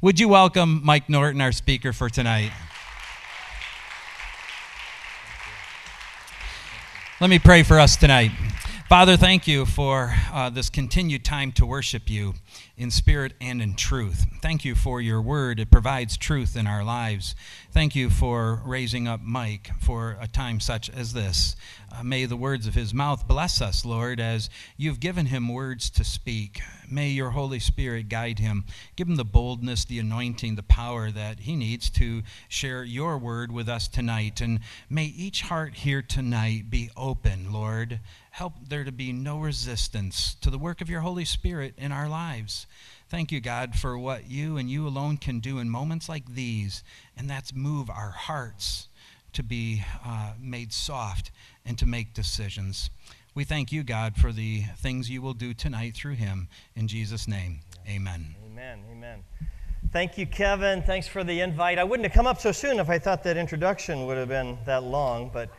Would you welcome Mike Norton, our speaker for tonight? Let me pray for us tonight. Father, thank you for uh, this continued time to worship you in spirit and in truth. Thank you for your word. It provides truth in our lives. Thank you for raising up Mike for a time such as this. Uh, may the words of his mouth bless us, Lord, as you've given him words to speak. May your Holy Spirit guide him. Give him the boldness, the anointing, the power that he needs to share your word with us tonight. And may each heart here tonight be open, Lord. Help there to be no resistance to the work of your Holy Spirit in our lives. Thank you, God, for what you and you alone can do in moments like these, and that's move our hearts to be uh, made soft and to make decisions. We thank you, God, for the things you will do tonight through him. In Jesus' name, amen. Amen. Amen. Thank you, Kevin. Thanks for the invite. I wouldn't have come up so soon if I thought that introduction would have been that long, but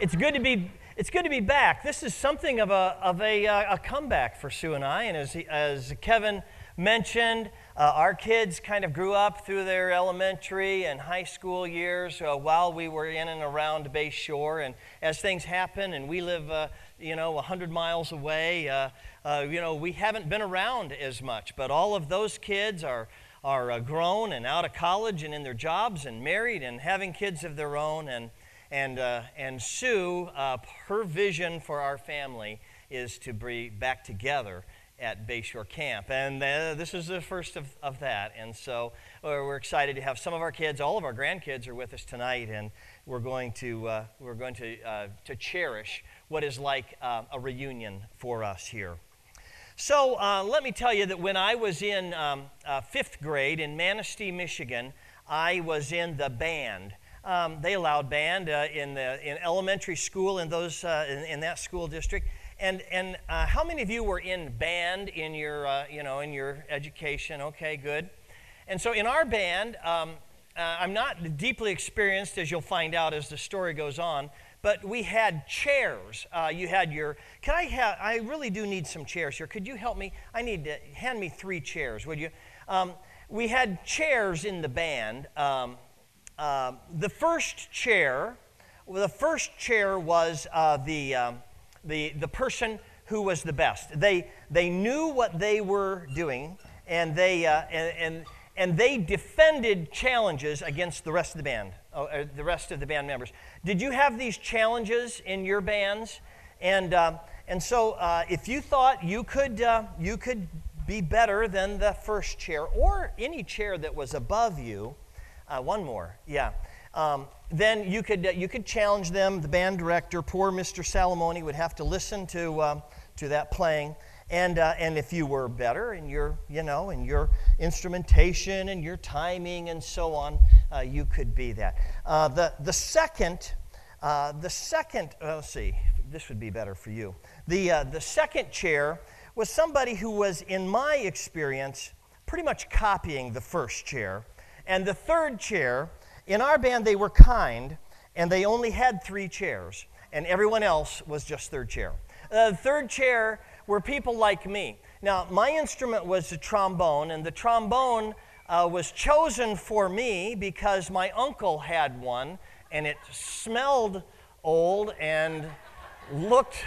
it's good to be. It's good to be back. This is something of a, of a, uh, a comeback for Sue and I. And as, as Kevin mentioned, uh, our kids kind of grew up through their elementary and high school years uh, while we were in and around Bay Shore. And as things happen, and we live, uh, you know, 100 miles away, uh, uh, you know, we haven't been around as much. But all of those kids are, are grown and out of college and in their jobs and married and having kids of their own. And, and, and Sue, her vision for our family is to be back together at Bayshore Camp. And uh, this is the first of, of that. And so uh, we're excited to have some of our kids, all of our grandkids are with us tonight, and we're going to, uh, we're going to, uh, to cherish what is like uh, a reunion for us here. So uh, let me tell you that when I was in um, fifth grade in Manistee, Michigan, I was in the band. Um, they allowed band in, the, in elementary school in, those, in, in that school district. And, and uh, how many of you were in band in your, uh, you know, in your education? Okay, good. And so in our band, um, uh, I'm not deeply experienced, as you'll find out as the story goes on, but we had chairs. Uh, you had your, can I have, I really do need some chairs here. Could you help me? I need to, hand me three chairs, would you? Um, we had chairs in the band. Um, uh, the first chair, well, the first chair was uh, the, um, the, the person who was the best. They, they knew what they were doing, and they, uh, and, and, and, they defended challenges against the rest of the band, uh, the rest of the band members. Did you have these challenges in your bands? And, uh, and so uh, if you thought you could, uh, you could be better than the first chair or any chair that was above you, uh, one more, yeah. Um, then you could, uh, you could challenge them. The band director, poor Mr. Salamoni, would have to listen to, uh, to that playing. And, uh, and if you were better in your, you know, in your instrumentation and your timing and so on, uh, you could be that. Uh, the, the second, uh, the second, let's see, this would be better for you. The, the second chair was somebody who was, in my experience, pretty much copying the first chair. And the third chair in our band, they were kind, and they only had three chairs, and everyone else was just third chair. Uh, the third chair were people like me. Now, my instrument was the trombone, and the trombone uh, was chosen for me because my uncle had one, and it smelled old and looked.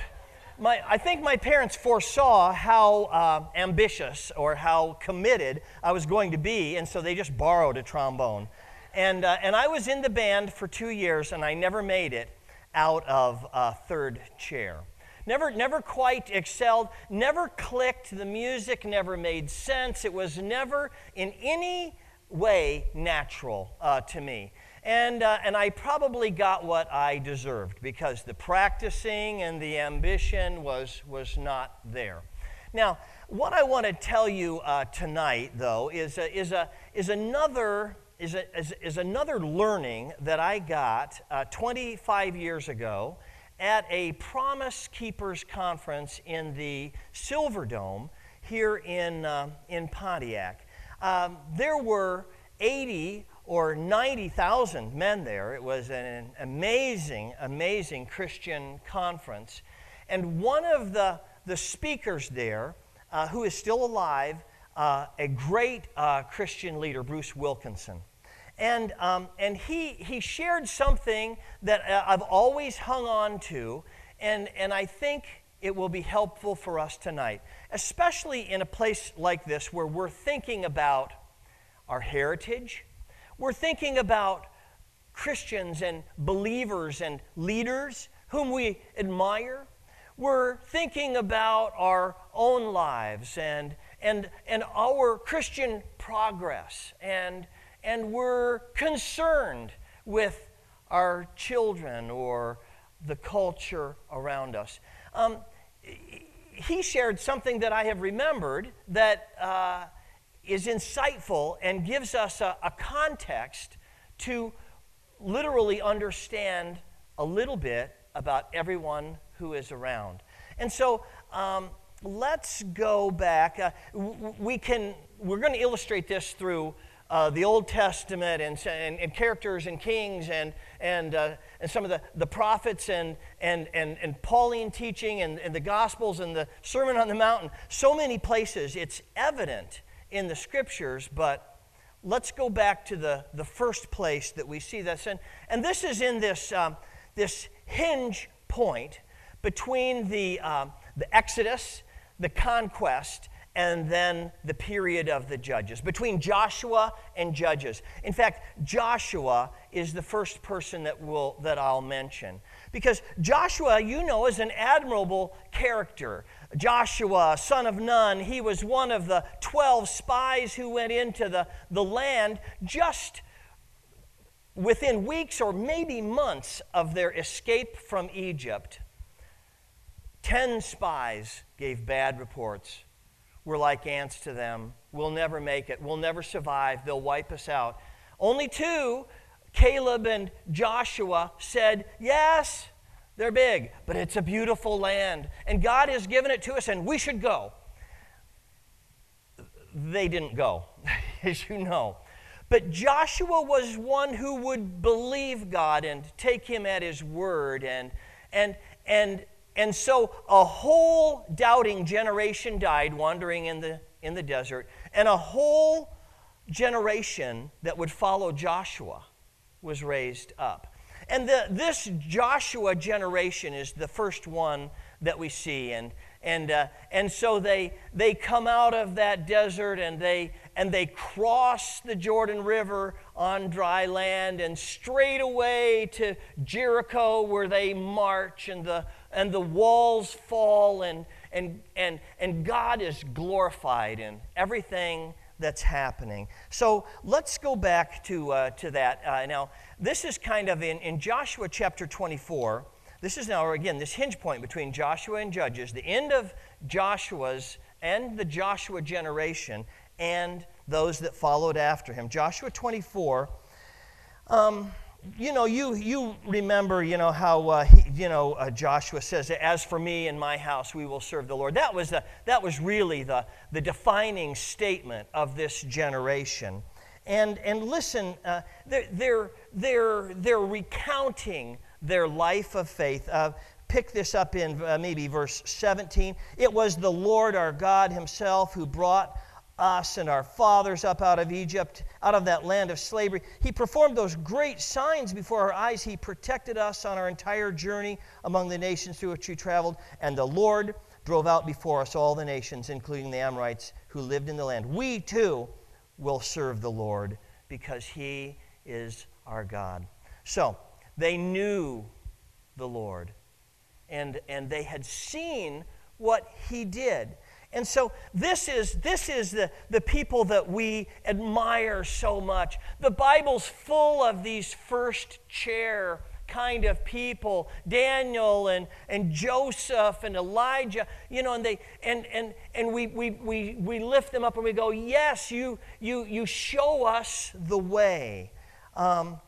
My, I think my parents foresaw how uh, ambitious or how committed I was going to be, and so they just borrowed a trombone. And, uh, and I was in the band for two years, and I never made it out of a third chair. Never, never quite excelled, never clicked. The music never made sense. It was never in any way natural uh, to me. And, uh, and I probably got what I deserved because the practicing and the ambition was, was not there. Now, what I want to tell you uh, tonight, though, is, a, is, a, is another is, a, is, is another learning that I got uh, 25 years ago at a Promise Keepers conference in the Silverdome here in, uh, in Pontiac. Um, there were 80 or 90,000 men there. It was an amazing, amazing Christian conference. And one of the, the speakers there, uh, who is still alive, uh, a great uh, Christian leader, Bruce Wilkinson. And, um, and he, he shared something that uh, I've always hung on to, and, and I think it will be helpful for us tonight, especially in a place like this where we're thinking about our heritage, we're thinking about Christians and believers and leaders whom we admire. We're thinking about our own lives and, and, and our Christian progress and and we're concerned with our children or the culture around us. Um, he shared something that I have remembered that uh, is insightful and gives us a, a context to literally understand a little bit about everyone who is around. And so um, let's go back. Uh, we can, we're going to illustrate this through uh, the Old Testament and, and, and, characters and kings and, and, uh, and some of the, the prophets and, and, and, and Pauline teaching and, and the Gospels and the Sermon on the Mountain, so many places it's evident in the Scriptures, but let's go back to the, the first place that we see this. And, and this is in this, um, this hinge point between the, um, the Exodus, the conquest, and then the period of the judges, between Joshua and Judges. In fact, Joshua is the first person that, will, that I'll mention. Because Joshua, you know, is an admirable character. Joshua, son of Nun, he was one of the 12 spies who went into the, the land just within weeks or maybe months of their escape from Egypt. Ten spies gave bad reports we're like ants to them. We'll never make it. We'll never survive. They'll wipe us out. Only two, Caleb and Joshua, said, Yes, they're big, but it's a beautiful land. And God has given it to us, and we should go. They didn't go, as you know. But Joshua was one who would believe God and take him at his word and, and, and and so a whole doubting generation died wandering in the, in the desert, and a whole generation that would follow Joshua was raised up. And the, this Joshua generation is the first one that we see. And, and, uh, and so they, they come out of that desert and they, and they cross the Jordan River on dry land and straight away to Jericho where they march and the, and the walls fall and, and, and, and God is glorified in everything that's happening. So let's go back to, uh, to that. Uh, now, this is kind of in, in Joshua chapter 24. This is now, again, this hinge point between Joshua and Judges, the end of Joshua's and the Joshua generation and those that followed after him. Joshua 24. Um, you know, you, you remember, you know, how, uh, he, you know, uh, Joshua says, as for me and my house, we will serve the Lord. That was, the, that was really the, the defining statement of this generation. And, and listen, uh, they're, they're, they're, they're recounting their life of faith. Uh, pick this up in uh, maybe verse 17. It was the Lord our God Himself who brought us and our fathers up out of Egypt, out of that land of slavery. He performed those great signs before our eyes. He protected us on our entire journey among the nations through which we traveled. And the Lord drove out before us all the nations, including the Amorites who lived in the land. We too will serve the Lord because He is our God. So they knew the Lord and, and they had seen what He did. And so this is, this is the, the people that we admire so much. The Bible's full of these first chair kind of people daniel and, and joseph and elijah you know and they and and and we, we we we lift them up and we go yes you you you show us the way um,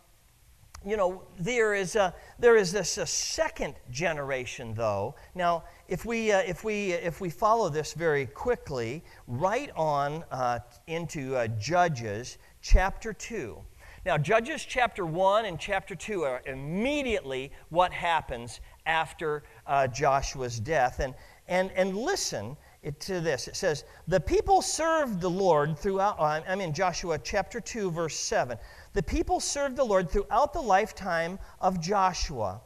you know, there is, a, there is this a second generation, though. Now, if we, uh, if, we, if we follow this very quickly, right on uh, into uh, Judges chapter 2. Now, Judges chapter 1 and chapter 2 are immediately what happens after uh, Joshua's death. And, and, and listen, it to this. It says, The people served the Lord throughout, uh, I'm in Joshua chapter 2, verse 7. The people served the Lord throughout the lifetime of Joshua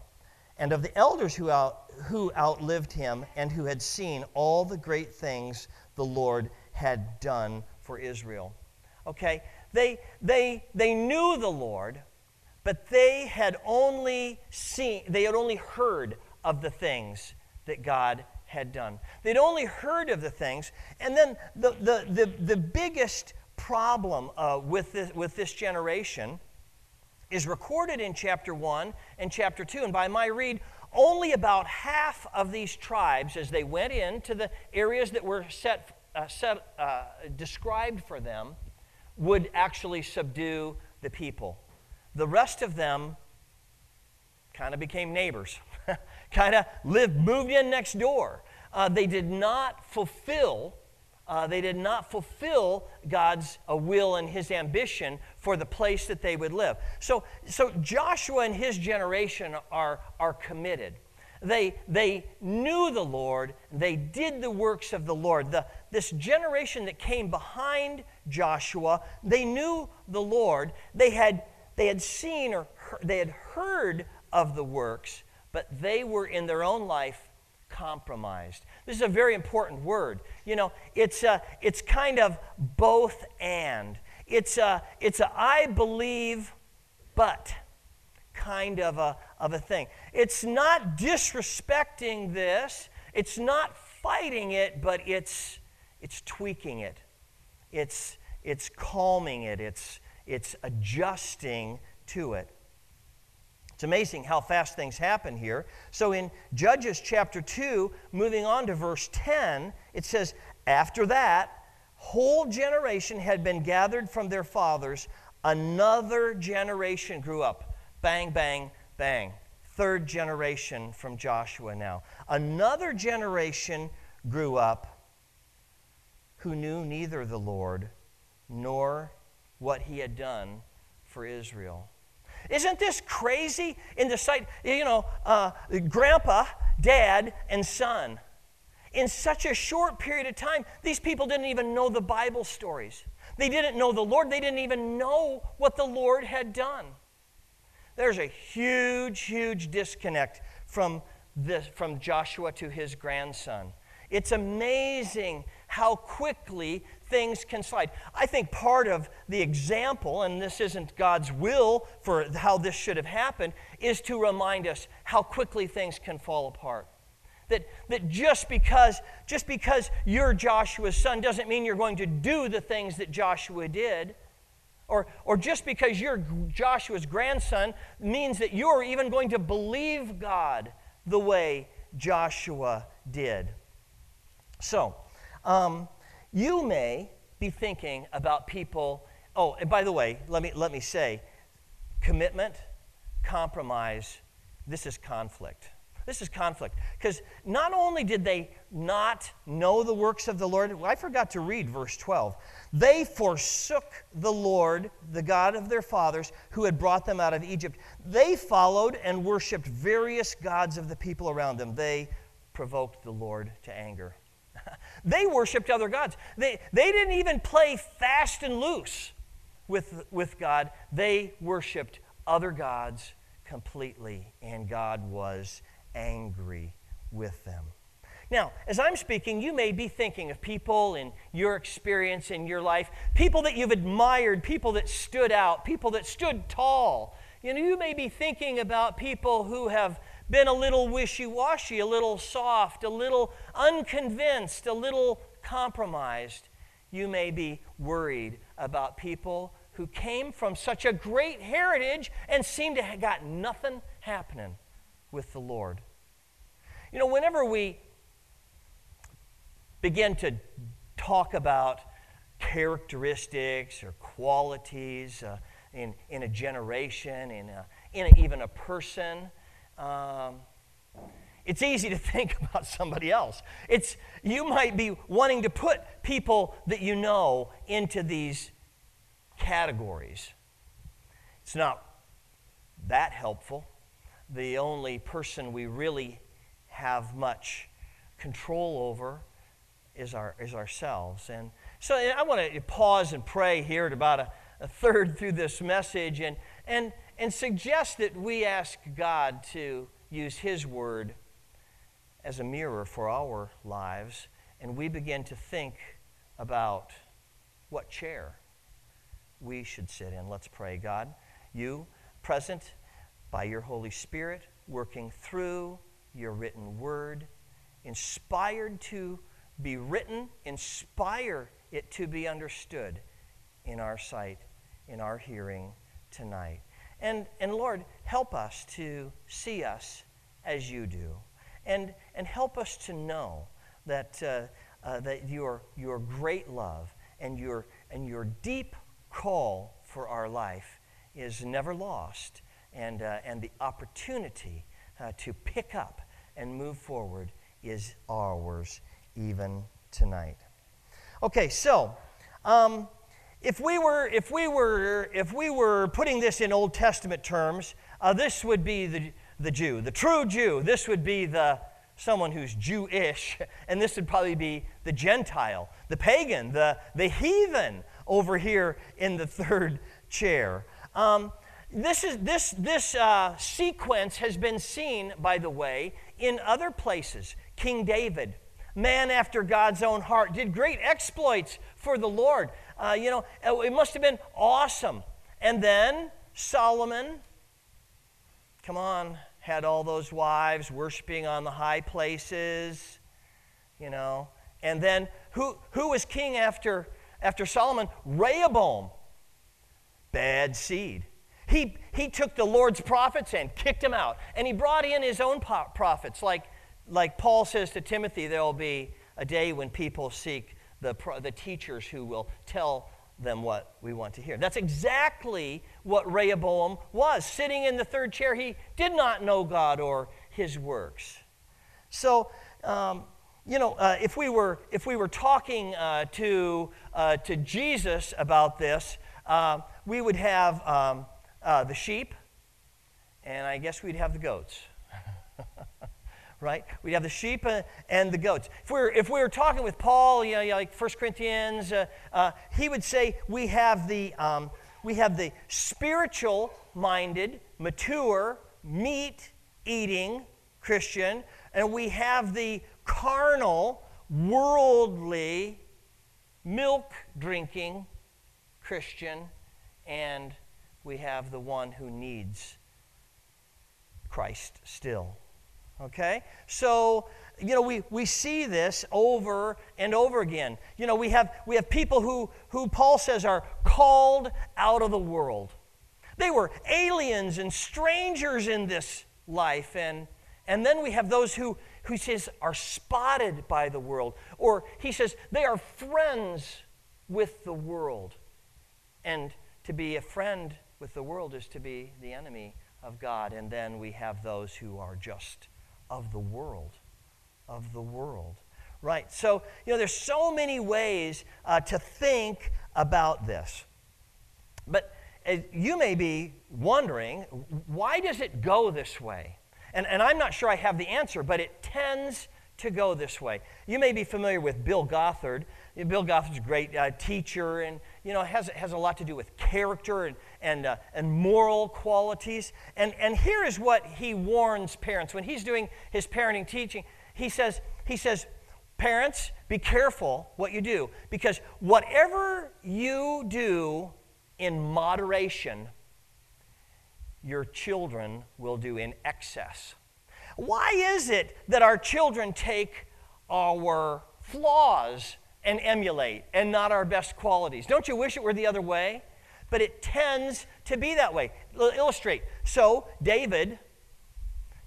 and of the elders who, out, who outlived him and who had seen all the great things the Lord had done for Israel. Okay? They, they, they knew the Lord, but they had only seen, they had only heard of the things that God had done. They'd only heard of the things. And then the, the, the, the biggest problem uh, with, this, with this generation is recorded in chapter 1 and chapter 2. And by my read, only about half of these tribes, as they went into the areas that were set, uh, set uh, described for them, would actually subdue the people. The rest of them kind of became neighbors. Kind of lived, moved in next door. Uh, they did not fulfill, uh, they did not fulfill God's uh, will and his ambition for the place that they would live. So, so Joshua and his generation are, are committed. They, they knew the Lord, they did the works of the Lord. The, this generation that came behind Joshua, they knew the Lord. They had, they had seen or they had heard of the works, but they were in their own life compromised. This is a very important word. You know, it's, a, it's kind of both and. It's a, it's a I believe, but kind of a, of a thing. It's not disrespecting this, it's not fighting it, but it's, it's tweaking it. It's, it's calming it, it's, it's adjusting to it. It's amazing how fast things happen here. So in Judges chapter 2, moving on to verse 10, it says, After that, whole generation had been gathered from their fathers. Another generation grew up. Bang, bang, bang. Third generation from Joshua now. Another generation grew up who knew neither the Lord nor what he had done for Israel. Isn't this crazy in the sight, you know, uh, grandpa, dad, and son? In such a short period of time, these people didn't even know the Bible stories. They didn't know the Lord. They didn't even know what the Lord had done. There's a huge, huge disconnect from, this, from Joshua to his grandson. It's amazing how quickly things can slide. I think part of the example, and this isn't God's will for how this should have happened, is to remind us how quickly things can fall apart. That, that just because just because you're Joshua's son doesn't mean you're going to do the things that Joshua did. Or, or just because you're Joshua's grandson means that you're even going to believe God the way Joshua did. So, um, you may be thinking about people. Oh, and by the way, let me, let me say commitment, compromise, this is conflict. This is conflict. Because not only did they not know the works of the Lord, I forgot to read verse 12. They forsook the Lord, the God of their fathers, who had brought them out of Egypt. They followed and worshiped various gods of the people around them. They provoked the Lord to anger. They worshiped other gods. They, they didn't even play fast and loose with, with God. They worshiped other gods completely, and God was angry with them. Now, as I'm speaking, you may be thinking of people in your experience in your life, people that you've admired, people that stood out, people that stood tall. You know, you may be thinking about people who have been a little wishy washy, a little soft, a little unconvinced, a little compromised, you may be worried about people who came from such a great heritage and seem to have got nothing happening with the Lord. You know, whenever we begin to talk about characteristics or qualities uh, in, in a generation, in, a, in a, even a person, um, it's easy to think about somebody else. It's, you might be wanting to put people that you know into these categories. It's not that helpful. The only person we really have much control over is, our, is ourselves. And so I want to pause and pray here at about a, a third through this message and, and, and suggest that we ask God to use His Word as a mirror for our lives and we begin to think about what chair we should sit in. Let's pray. God, you present by your Holy Spirit, working through your written word, inspired to be written, inspire it to be understood in our sight, in our hearing tonight. And, and Lord, help us to see us as you do. And, and help us to know that, uh, uh, that your, your great love and your, and your deep call for our life is never lost, and, uh, and the opportunity uh, to pick up and move forward is ours even tonight. Okay, so um, if we were if we were if we were putting this in Old Testament terms, uh, this would be the the Jew, the true Jew. This would be the someone who's Jewish, and this would probably be the Gentile, the pagan, the, the heathen over here in the third chair. Um, this, is, this, this uh, sequence has been seen, by the way, in other places. King David, man after God's own heart, did great exploits for the Lord. Uh, you know, it must have been awesome. And then Solomon, come on, had all those wives worshiping on the high places, you know. And then who, who was king after, after Solomon? Rehoboam. Bad seed. He, he took the Lord's prophets and kicked them out. And he brought in his own prophets. Like, like Paul says to Timothy, there will be a day when people seek the, the teachers who will tell them what we want to hear. That's exactly what Rehoboam was. Sitting in the third chair, he did not know God or his works. So, um, you know, uh, if, we were, if we were talking uh, to, uh, to Jesus about this, uh, we would have um, uh, the sheep, and I guess we'd have the goats right? We'd have the sheep and the goats. If we were, if we were talking with Paul, you know, like 1 Corinthians, uh, uh, he would say we have the, um, we have the spiritual minded, mature, meat eating Christian, and we have the carnal, worldly, milk drinking Christian, and we have the one who needs Christ still. Okay? So, you know, we, we see this over and over again. You know, we have, we have people who, who Paul says are called out of the world. They were aliens and strangers in this life. And, and then we have those who, who says are spotted by the world. Or he says they are friends with the world. And to be a friend with the world is to be the enemy of God. And then we have those who are just of the world. Of the world. Right. So, you know, there's so many ways uh, to think about this. But uh, you may be wondering, why does it go this way? And, and I'm not sure I have the answer, but it tends to go this way. You may be familiar with Bill Gothard. Bill Gothard's a great uh, teacher and you know, has, has a lot to do with character and, and, uh, and moral qualities. And, and here is what he warns parents when he's doing his parenting teaching. He says, he says, Parents, be careful what you do because whatever you do in moderation, your children will do in excess. Why is it that our children take our flaws and emulate and not our best qualities. Don't you wish it were the other way? But it tends to be that way. L- illustrate. So, David,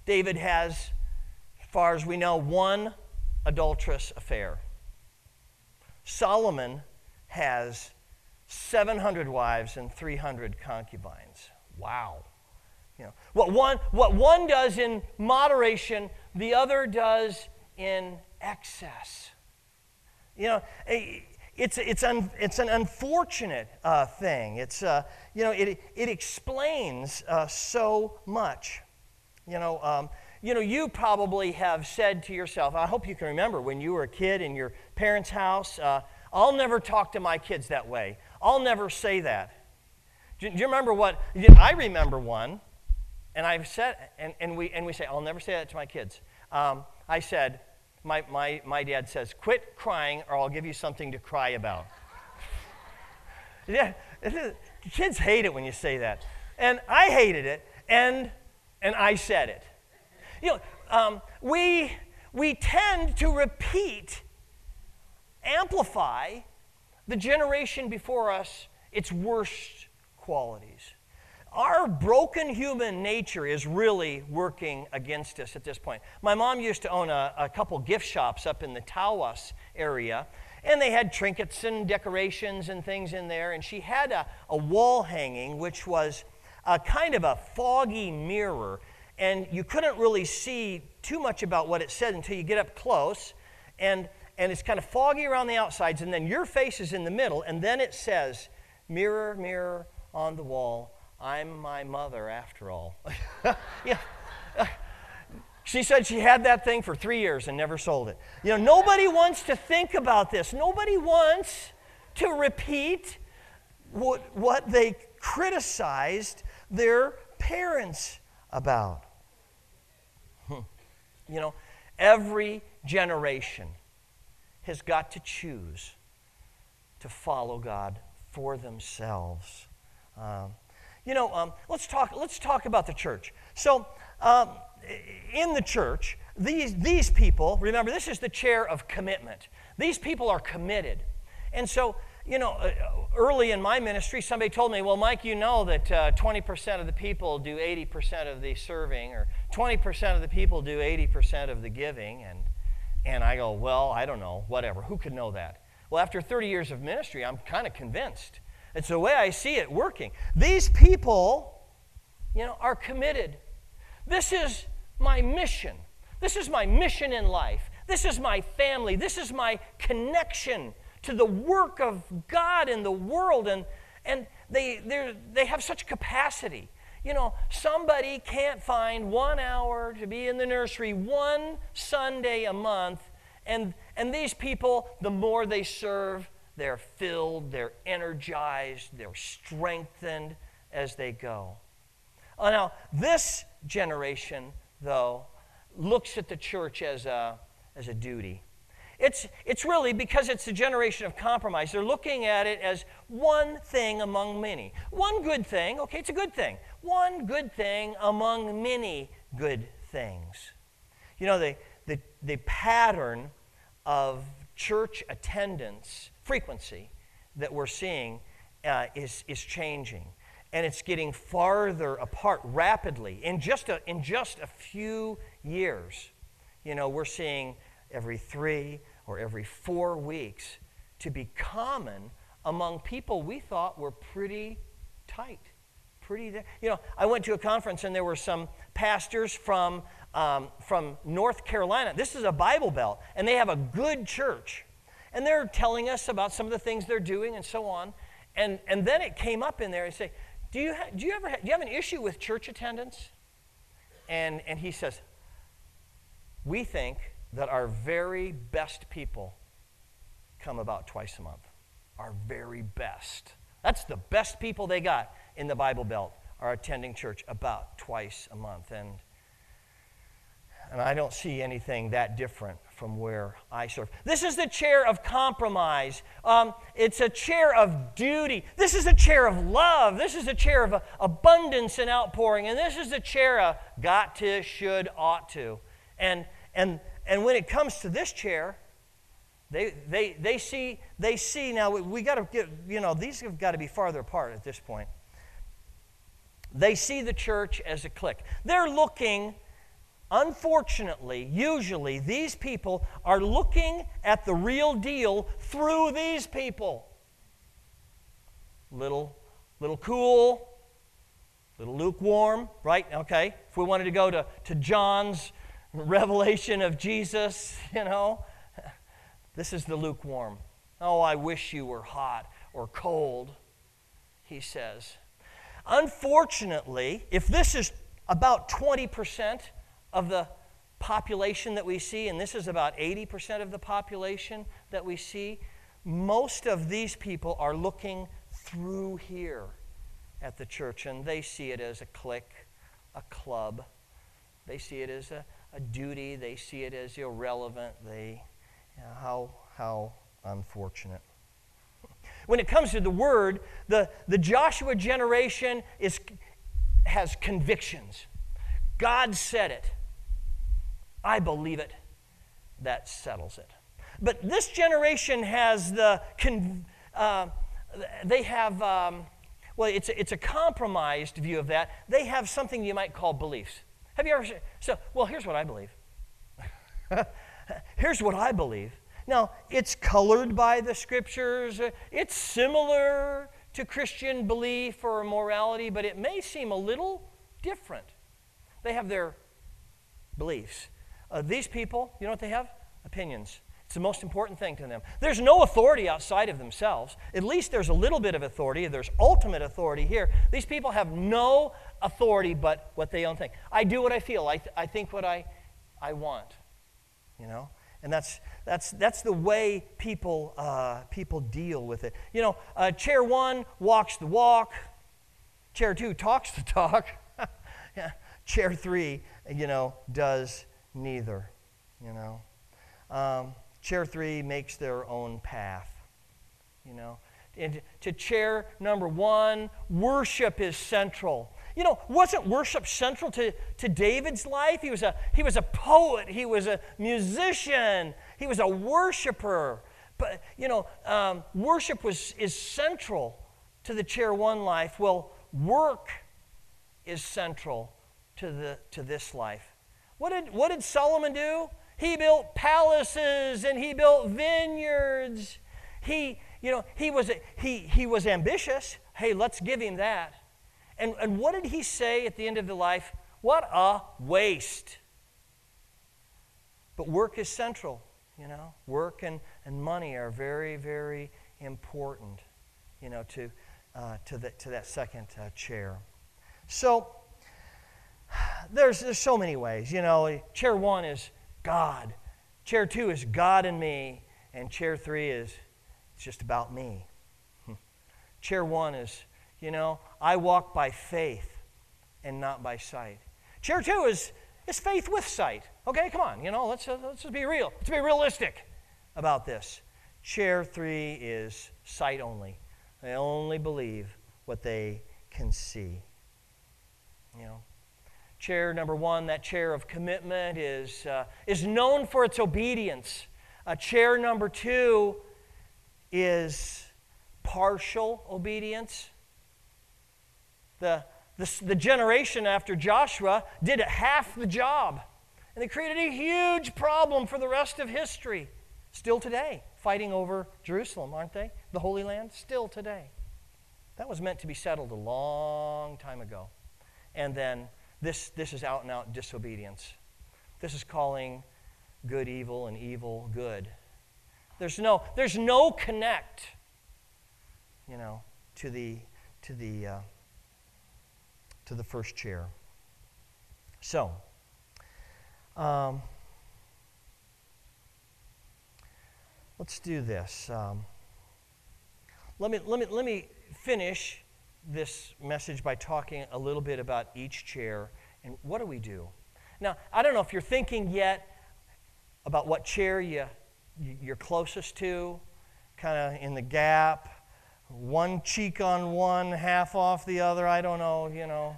David has, as far as we know, one adulterous affair. Solomon has 700 wives and 300 concubines. Wow. You know, what one, what one does in moderation, the other does in excess. You know, it's, it's, un, it's an unfortunate uh, thing. It's, uh, you know, it, it explains uh, so much. You know, um, you know, you probably have said to yourself, I hope you can remember when you were a kid in your parents' house, uh, I'll never talk to my kids that way. I'll never say that. Do, do you remember what? I remember one, and I've said, and, and, we, and we say, I'll never say that to my kids. Um, I said, my, my, my dad says, quit crying or I'll give you something to cry about. yeah, kids hate it when you say that. And I hated it, and, and I said it. You know, um, we, we tend to repeat, amplify the generation before us its worst qualities. Our broken human nature is really working against us at this point. My mom used to own a, a couple gift shops up in the Tawas area, and they had trinkets and decorations and things in there. And she had a, a wall hanging, which was a kind of a foggy mirror, and you couldn't really see too much about what it said until you get up close. And, and it's kind of foggy around the outsides, and then your face is in the middle, and then it says, Mirror, mirror on the wall, I'm my mother after all. yeah. She said she had that thing for three years and never sold it. You know, nobody wants to think about this. Nobody wants to repeat what, what they criticized their parents about. Hmm. You know, every generation has got to choose to follow God for themselves. Um, you know, um, let's talk. Let's talk about the church. So, um, in the church, these these people. Remember, this is the chair of commitment. These people are committed, and so you know, uh, early in my ministry, somebody told me, "Well, Mike, you know that uh, 20% of the people do 80% of the serving, or 20% of the people do 80% of the giving," and and I go, "Well, I don't know. Whatever. Who could know that?" Well, after 30 years of ministry, I'm kind of convinced it's the way I see it working. These people, you know, are committed. This is my mission. This is my mission in life. This is my family. This is my connection to the work of God in the world. And, and they, they have such capacity. You know, somebody can't find one hour to be in the nursery one Sunday a month. And, and these people, the more they serve, they're filled, they're energized, they're strengthened as they go. Oh, now, this generation, though, looks at the church as a, as a duty. It's, it's really because it's a generation of compromise. They're looking at it as one thing among many. One good thing, okay, it's a good thing. One good thing among many good things. You know, the, the, the pattern of church attendance frequency that we're seeing uh, is, is changing. And it's getting farther apart rapidly. In just, a, in just a few years, you know, we're seeing every three or every four weeks to be common among people we thought were pretty tight. Pretty, you know, I went to a conference and there were some pastors from, um, from North Carolina. This is a Bible Belt, and they have a good church. And they're telling us about some of the things they're doing and so on. And, and then it came up in there and say, do you, ha- do you ever ha- do you have an issue with church attendance? And, and he says, we think that our very best people come about twice a month. Our very best. That's the best people they got in the Bible Belt are attending church about twice a month. And, and I don't see anything that different from where I serve. This is the chair of compromise. Um, it's a chair of duty. This is a chair of love. This is a chair of abundance and outpouring. And this is the chair of got to, should, ought to. And, and, and when it comes to this chair, they, they, they see, they see now, we, we got to get, you know, these have got to be farther apart at this point. They see the church as a clique. They're looking Unfortunately, usually these people are looking at the real deal through these people. Little, little cool, little lukewarm, right? Okay. If we wanted to go to, to John's revelation of Jesus, you know, this is the lukewarm. Oh, I wish you were hot or cold, he says. Unfortunately, if this is about 20%, of the population that we see, and this is about 80% of the population that we see, most of these people are looking through here at the church, and they see it as a clique, a club. They see it as a, a duty. They see it as irrelevant. They, you know, how, how unfortunate. When it comes to the word, the, the Joshua generation is, has convictions. God said it. I believe it. That settles it. But this generation has the, uh, they have, um, well, it's a, it's a compromised view of that. They have something you might call beliefs. Have you ever, so, well, here's what I believe. here's what I believe. Now, it's colored by the scriptures, it's similar to Christian belief or morality, but it may seem a little different. They have their beliefs. Uh, these people, you know what they have? Opinions. It's the most important thing to them. There's no authority outside of themselves. At least there's a little bit of authority. There's ultimate authority here. These people have no authority but what they own think. I do what I feel. I, th- I think what I, I want. You know? And that's, that's, that's the way people, uh, people deal with it. You know, uh, chair one walks the walk, chair two talks the talk, yeah. chair three, you know, does neither. You know? Um, chair three makes their own path. You know, and to chair number one, worship is central. You know, wasn't worship central to, to David's life? He was, a, he was a poet, he was a musician, he was a worshiper. But, you know, um, worship was, is central to the chair one life. Well, work is central to, the, to this life. What did, what did Solomon do? He built palaces and he built vineyards. He, you know, he was, he, he was ambitious. Hey, let's give him that. And, and what did he say at the end of the life? What a waste. But work is central, you know. Work and, and money are very, very important, you know, to, uh, to, the, to that second uh, chair. So, there's, there's so many ways. You know, chair one is God. Chair two is God and me. And chair three is it's just about me. Chair one is, you know, I walk by faith and not by sight. Chair two is, is faith with sight. Okay, come on, you know, let's, uh, let's just be real. Let's be realistic about this. Chair three is sight only. They only believe what they can see. You know, Chair number one, that chair of commitment, is, uh, is known for its obedience. Uh, chair number two is partial obedience. The, the, the generation after Joshua did half the job, and they created a huge problem for the rest of history. Still today, fighting over Jerusalem, aren't they? The Holy Land? Still today. That was meant to be settled a long time ago. And then this, this is out and out disobedience. This is calling good evil and evil good. There's no, there's no connect, you know, to the, to the, uh, to the first chair. So, um, let's do this. Um, let, me, let, me, let me finish this message by talking a little bit about each chair and what do we do. Now, I don't know if you're thinking yet about what chair you, you're closest to, kind of in the gap, one cheek on one, half off the other. I don't know, you know.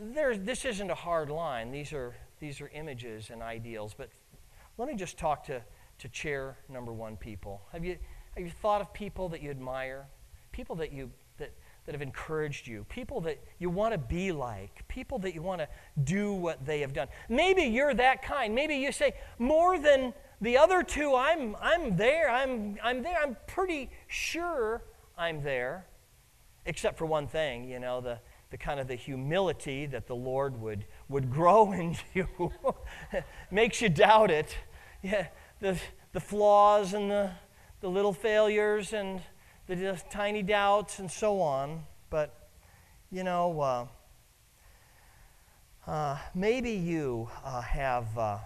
There, this isn't a hard line. These are, these are images and ideals. But let me just talk to, to chair number one people. Have you, have you thought of people that you admire? People that you that, that have encouraged you, people that you want to be like, people that you want to do what they have done. Maybe you're that kind. Maybe you say, more than the other two, I'm, I'm there. I'm, I'm there. I'm pretty sure I'm there. Except for one thing, you know, the, the kind of the humility that the Lord would, would grow in you makes you doubt it. Yeah, the, the flaws and the, the little failures and the tiny doubts and so on. But, you know, uh, Uh, maybe you uh, have, uh,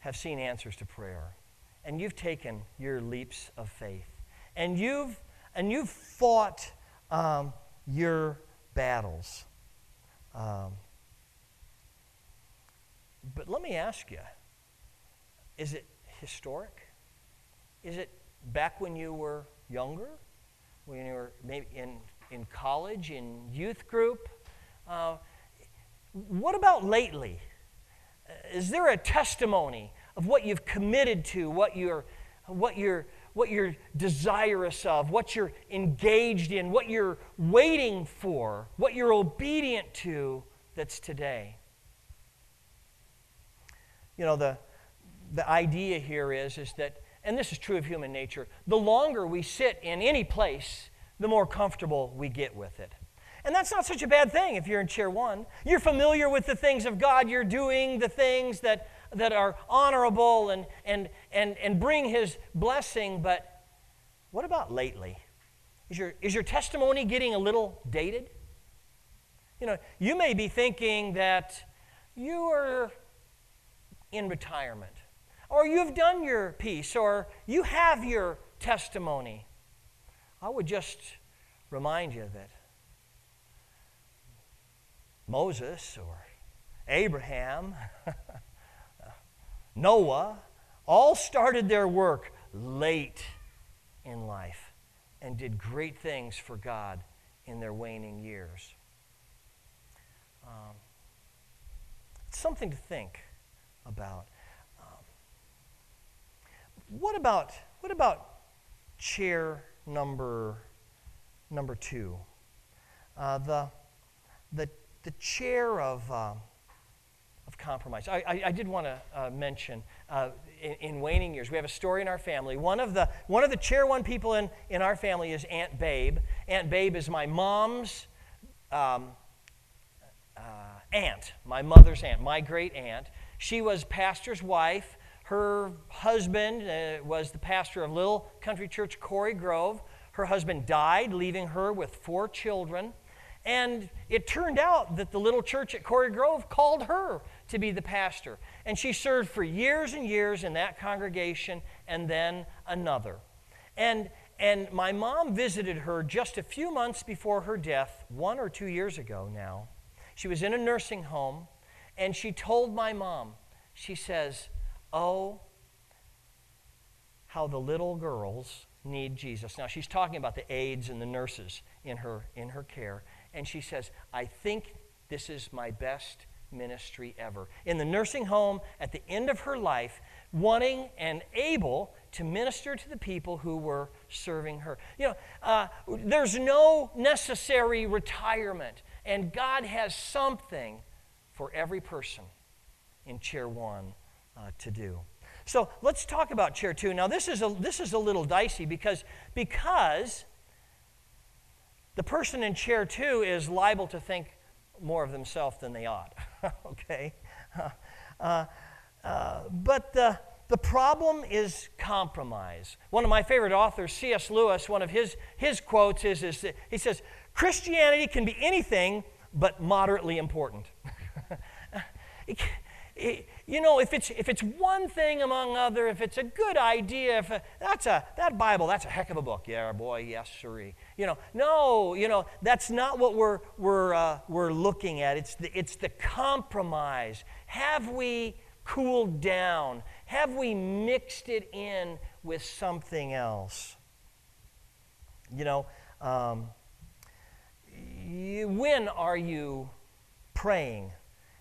have seen answers to prayer, and you've taken your leaps of faith, and you've, and you've fought um, your battles. Um, but let me ask you is it historic? Is it back when you were younger? When you were maybe in, in college, in youth group? Uh, what about lately? Uh, is there a testimony of what you've committed to, what you're, what you're, what you're desirous of, what you're engaged in, what you're waiting for, what you're obedient to that's today? You know, the, the idea here is, is that, and this is true of human nature, the longer we sit in any place, the more comfortable we get with it. And that's not such a bad thing if you're in chair one. You're familiar with the things of God. You're doing the things that, that are honorable and, and, and, and bring His blessing. But what about lately? Is your, is your testimony getting a little dated? You know, you may be thinking that you are in retirement, or you've done your piece, or you have your testimony. I would just remind you that Moses or Abraham, Noah, all started their work late in life and did great things for God in their waning years. Um, it's something to think about. What about what about chair number number two? Uh, the the the chair of, uh, of compromise. I, I, I did want to uh, mention uh, in, in, waning years, we have a story in our family. One of the, one of the chair one people in, in our family is Aunt Babe. Aunt Babe is my mom's um, uh, aunt, my mother's aunt, my great aunt. She was pastor's wife. Her husband uh, was the pastor of Little Country Church, Corey Grove. Her husband died, leaving her with four children. And it turned out that the little church at Corey Grove called her to be the pastor. And she served for years and years in that congregation and then another. And, and my mom visited her just a few months before her death, one or two years ago now. She was in a nursing home, and she told my mom, she says, Oh, how the little girls need Jesus. Now, she's talking about the aides and the nurses in her, in her care and she says, I think this is my best ministry ever. In the nursing home, at the end of her life, wanting and able to minister to the people who were serving her. You know, uh, there's no necessary retirement, and God has something for every person in chair one uh, to do. So let's talk about chair two. Now, this is a, this is a little dicey because, because the person in chair two is liable to think more of themselves than they ought. okay? Uh, uh, but the, the problem is compromise. One of my favorite authors, C.S. Lewis, one of his, his quotes is, is he says, Christianity can be anything but moderately important. you know, if it's, if it's one thing among other, if it's a good idea, if a, that's a, that Bible, that's a heck of a book. Yeah, boy, yes, sirree. You know, no, you know, that's not what we're, we're, uh, we're looking at. It's the, it's the compromise. Have we cooled down? Have we mixed it in with something else? You know, um, when are you praying?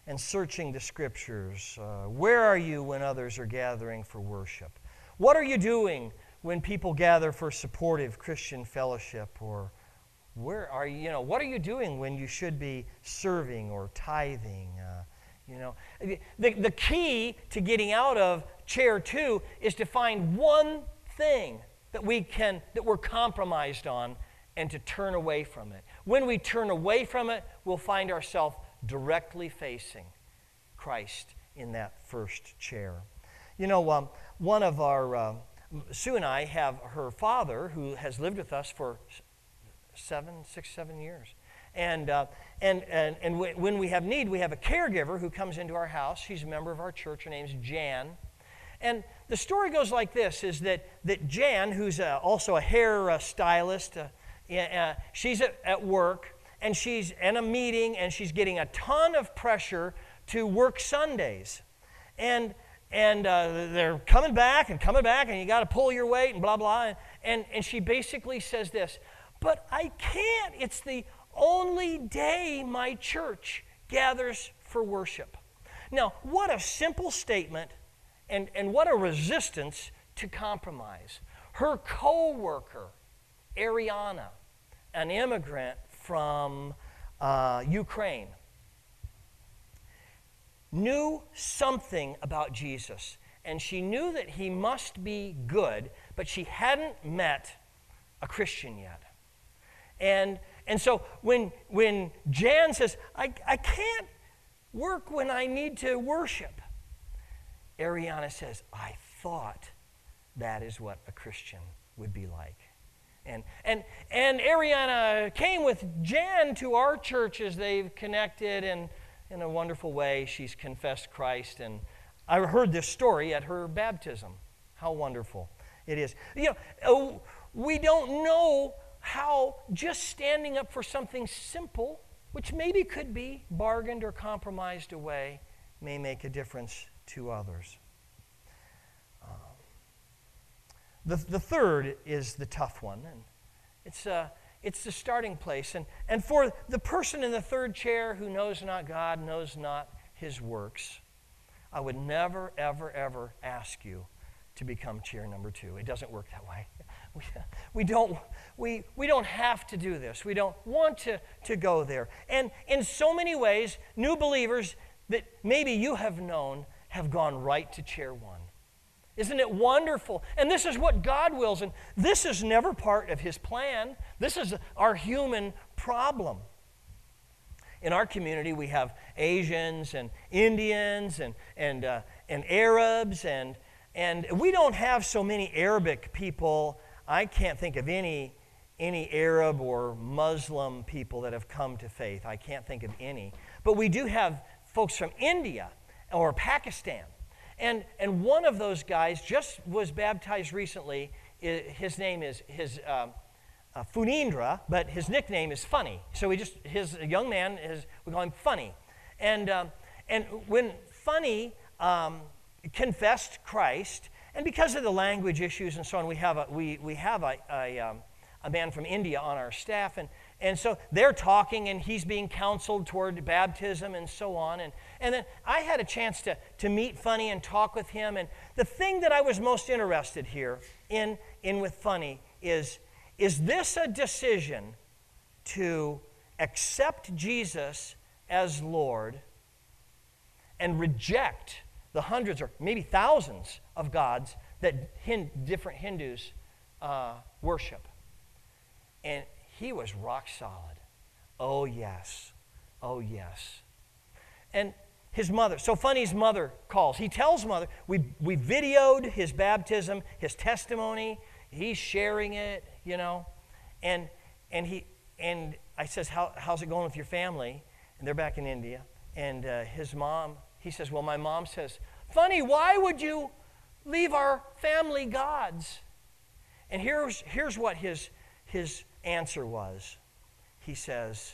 And searching the scriptures? Uh, where are you when others are gathering for worship? What are you doing when people gather for supportive Christian fellowship? Or where are you, you know, what are you doing when you should be serving or tithing? Uh, you know, the, the key to getting out of chair two is to find one thing that we can, that we're compromised on and to turn away from it. When we turn away from it, we'll find ourselves directly facing Christ in that first chair. You know, um, one of our, uh, Sue and I have her father who has lived with us for seven, six, seven years. And, uh, and, and, and w- when we have need, we have a caregiver who comes into our house. She's a member of our church. Her name's Jan. And the story goes like this is that, that Jan, who's uh, also a hair uh, stylist, uh, uh, she's at, at work and she's in a meeting and she's getting a ton of pressure to work Sundays. And, and uh, they're coming back and coming back, and you got to pull your weight and blah, blah. And, and she basically says this But I can't. It's the only day my church gathers for worship. Now, what a simple statement and, and what a resistance to compromise. Her co worker, Ariana, an immigrant from uh, Ukraine, knew something about Jesus. And she knew that he must be good, but she hadn't met a Christian yet. And, and so when, when Jan says, I, I can't work when I need to worship, Ariana says, I thought that is what a Christian would be like. And, and, and Ariana came with Jan to our church as they've connected, and in a wonderful way, she's confessed Christ. And I heard this story at her baptism. How wonderful it is. You know, oh, we don't know how just standing up for something simple, which maybe could be bargained or compromised away, may make a difference to others. Um, the, the third is the tough one, and it's, uh, it's the starting place. And, and for the person in the third chair who knows not God, knows not his works, I would never, ever, ever ask you to become chair number two. It doesn't work that way. We, we, don't, we, we don't have to do this. We don't want to, to go there. And in so many ways, new believers that maybe you have known have gone right to chair one. Isn't it wonderful? And this is what God wills, and this is never part of His plan. This is our human problem. In our community, we have Asians and Indians and, and, uh, and Arabs, and, and we don't have so many Arabic people. I can't think of any, any Arab or Muslim people that have come to faith. I can't think of any. But we do have folks from India or Pakistan and, and one of those guys just was baptized recently. His name is his um, uh, Funindra, but his nickname is Funny. So he just his young man is we call him Funny. And um, and when Funny um, confessed Christ, and because of the language issues and so on, we have a we we have a a, um, a man from India on our staff, and and so they're talking, and he's being counseled toward baptism and so on. And, and then I had a chance to, to meet Funny and talk with him. And the thing that I was most interested here in, in with Funny is is this a decision to accept Jesus as Lord and reject the hundreds or maybe thousands of gods that different Hindus uh, worship? And he was rock solid. Oh, yes. Oh, yes. And his mother, so Funny's mother calls. He tells mother, we, we videoed his baptism, his testimony. He's sharing it, you know. And, and, he, and I says, How, how's it going with your family? And they're back in India. And uh, his mom, he says, Well, my mom says, Funny, why would you leave our family gods? And here's, here's what his, his answer was he says,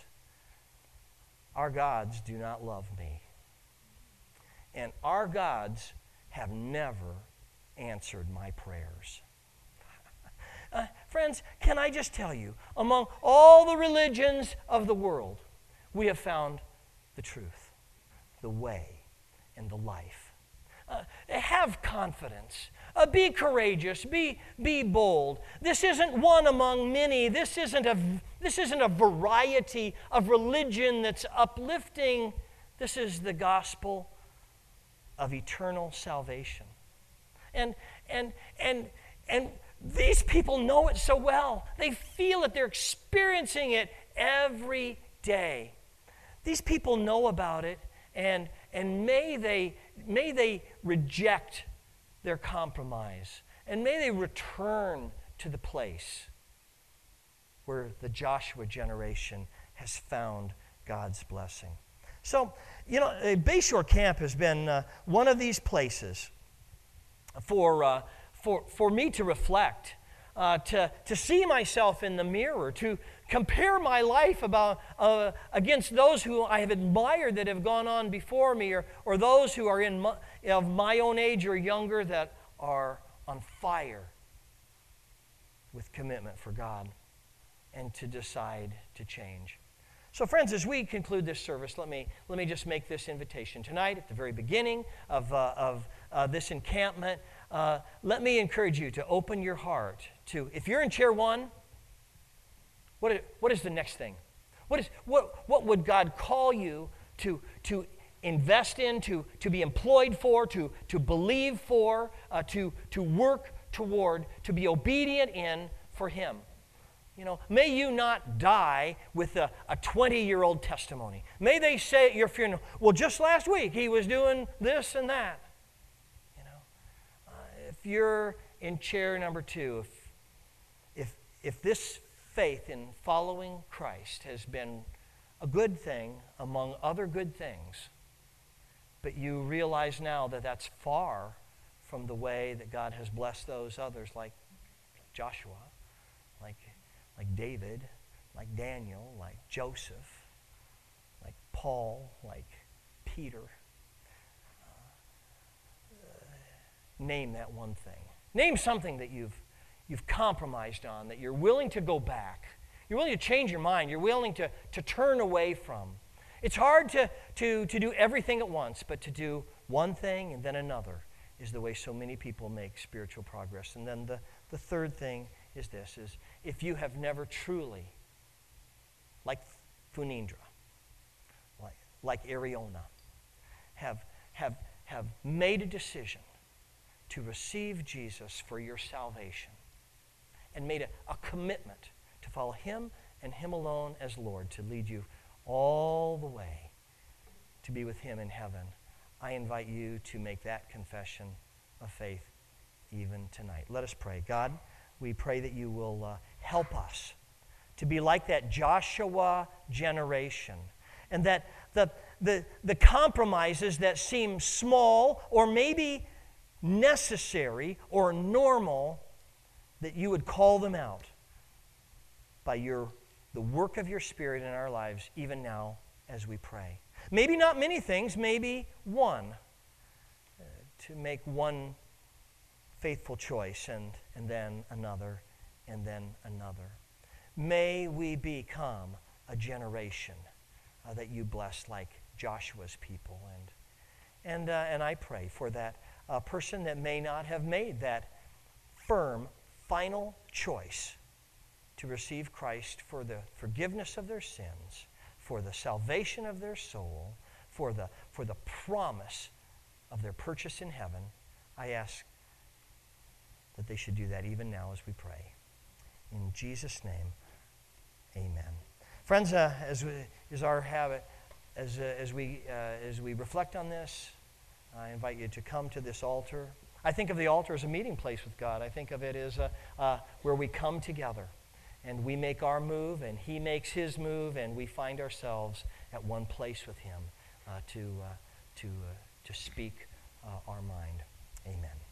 Our gods do not love me. And our gods have never answered my prayers. Uh, friends, can I just tell you, among all the religions of the world, we have found the truth, the way, and the life. Uh, have confidence. Uh, be courageous. Be, be bold. This isn't one among many. This isn't, a, this isn't a variety of religion that's uplifting. This is the gospel of eternal salvation. And, and, and, and these people know it so well. They feel it, they're experiencing it every day. These people know about it, and, and may, they, may they reject their compromise. And may they return to the place where the Joshua generation has found God's blessing. So, you know, Bayshore Camp has been uh, one of these places for, uh, for, for me to reflect, uh, to, to see myself in the mirror, to compare my life about, uh, against those who I have admired that have gone on before me, or, or those who are in my, of my own age or younger that are on fire with commitment for God, and to decide to change. So, friends, as we conclude this service, let me, let me just make this invitation. Tonight, at the very beginning of, uh, of uh, this encampment, uh, let me encourage you to open your heart to, if you're in chair one, what is, what is the next thing? What, is, what, what would God call you to, to invest in, to, to be employed for, to, to believe for, uh, to, to work toward, to be obedient in for Him? You know, may you not die with a 20 year old testimony. May they say at your funeral, well, just last week he was doing this and that. You know, uh, if you're in chair number two, if, if, if this faith in following Christ has been a good thing among other good things, but you realize now that that's far from the way that God has blessed those others, like Joshua, like David, like Daniel, like Joseph, like Paul, like Peter. Uh, name that one thing. Name something that you've, you've compromised on, that you're willing to go back. You're willing to change your mind. You're willing to, to turn away from. It's hard to, to, to do everything at once, but to do one thing and then another is the way so many people make spiritual progress. And then the, the third thing is this is if you have never truly, like Funindra, like, like Ariana, have, have, have made a decision to receive Jesus for your salvation and made a, a commitment to follow Him and Him alone as Lord to lead you all the way to be with Him in heaven, I invite you to make that confession of faith even tonight. Let us pray. God, we pray that you will uh, help us to be like that Joshua generation and that the, the, the compromises that seem small or maybe necessary or normal, that you would call them out by your, the work of your Spirit in our lives, even now as we pray. Maybe not many things, maybe one. Uh, to make one faithful choice and, and then another and then another. May we become a generation uh, that you bless like Joshua's people. And, and, uh, and I pray for that uh, person that may not have made that firm, final choice to receive Christ for the forgiveness of their sins, for the salvation of their soul, for the, for the promise of their purchase in heaven. I ask that they should do that even now as we pray. In Jesus' name, amen. Friends, uh, as we, is our habit, as, uh, as, we, uh, as we reflect on this, I invite you to come to this altar. I think of the altar as a meeting place with God. I think of it as a, uh, where we come together and we make our move and He makes His move and we find ourselves at one place with Him uh, to, uh, to, to speak our mind. Amen.